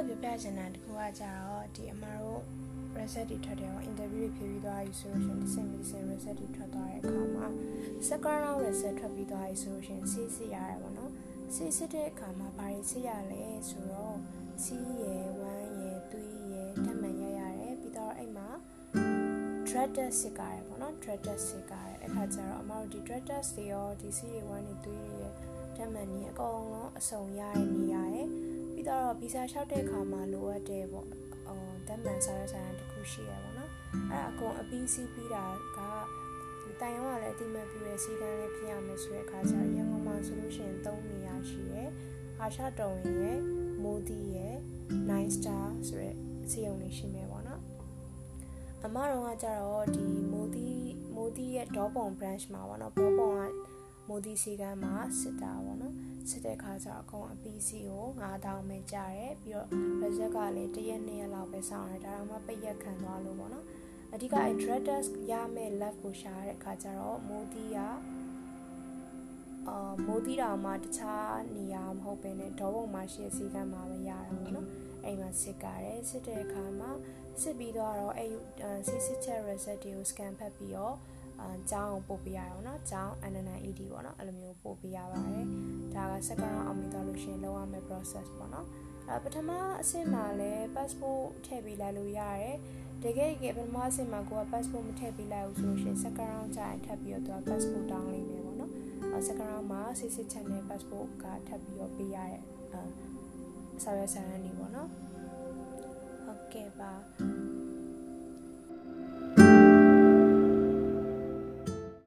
ချင်တာတခုကကြတော့ဒီအမတို့ reset တွေထွက်တယ်ပေါ့ interview တွေဖြေပြီးသွားပြီဆိုလို့ရှိရင်တစ်စင်တစ်စင် reset တွေထွက်သွားတဲ့အခါမှာ second round reset ထွက်ပြီးသွားပြီဆိုလို့ရှိရင် C စစ်ရတယ်ပေါ့နော် C စစ်တဲ့အခါမှာဘာတွေစစ်ရလဲဆိုတော့ C ရယ်1ရယ်3ရယ်ဓာတ်မှန်ရရတယ်ပြီးတော့အဲ့မှာ dread test စစ်ကြရတယ်ပေါ့နော် dread test စစ်ကြရတယ်အဲ့ခါကျတော့အမတို့ဒီ dread test တွေရောဒီ C တွေ1တွေ3တွေရယ်ဓာတ်မှန်ကြီးအကုန်လုံးအစုံရတဲ့နေရာရယ်ပြီး တော့ဗီဇာလျှောက်တဲ့အခါမှာလိုအပ်တဲ့ပေါ့အော်ဓာတ်မှန်စာရစာရတခုရှိရပေါ့နော်အဲ့ဒါအကုန်အပြီးစီးပြီးတာကဒီတိုင်ရောကလည်းအတိမတ်ပြည့်ရဲ့စီကံလေးဖြစ်ရမယ်ဆိုတဲ့အခါကျတော့ရန်ကုန်မှာဆိုလို့ရှိရင်၃နေရာရှိရယ်အာရှတော်ဝင်ရယ်မိုးဒီရယ် nine star ဆိုတဲ့စီယုံလေးရှိမယ်ပေါ့နော်အမတော်ကကြတော့ဒီမိုးဒီမိုးဒီရဲ့ဒေါပုံ branch မှာပေါ့နော်ဘောပုံက မိုးဒီစီကံမှာစစ်တာပေါ့နော်စစ်တဲ့ခါကျတော့အကုန်အပီးစီကို9000ပဲကြာတယ်ပြီးတော့ result ကလည်းတစ်ရက်နှစ်ရက်လောက်ပဲစောင့်ရတယ်ဒါတော့မှပိတ်ရက်ခံသွားလို့ပေါ့နော်အဓိကအဲ dreaders ရမယ့် left ကိုရှာရတဲ့အခါကျတော့မိုးဒီကအာမိုးတီတောင်မှတခြားနေရာမဟုတ်ဘဲနဲ့ဒေါဘုံမှာရှိတဲ့စီကံမှာပဲရတာပေါ့နော်အိမ်မှာစစ်ကြတယ်စစ်တဲ့အခါမှာစစ်ပြီးတော့အဲ့စစ်စစ်ချက် reset တွေကို scan ဖတ်ပြီးတော့ အာကျောင်းပို့ပေးရအောင်เนาะကျောင်း NNID ပေါ့เนาะအဲ့လိုမျိုးပို့ပေးရပါတယ်ဒါက second round အောင်ပြီးတော့လို့ရှိရင်လောက်ရမယ့် process ပေါ့เนาะအဲပထမအဆင့်မှာလည်း passport ထည့်ပေးလိုက်လို့ရတယ်တကယ်ကြီးပထမအဆင့်မှာကိုက passport မထည့်ပေးလိုက်ဘူးဆိုလို့ရှိရင် second round ကျရင်ထပ်ပြီးတော့သူက passport တောင်းလိမ့်မယ်ပေါ့เนาะအဲ second round မှာစစ်စစ်ချက်နဲ့ passport ကထပ်ပြီးတော့ပေးရတဲ့အဲစာရွက်စာတမ်းတွေပေါ့เนาะဟုတ်ကဲ့ပါ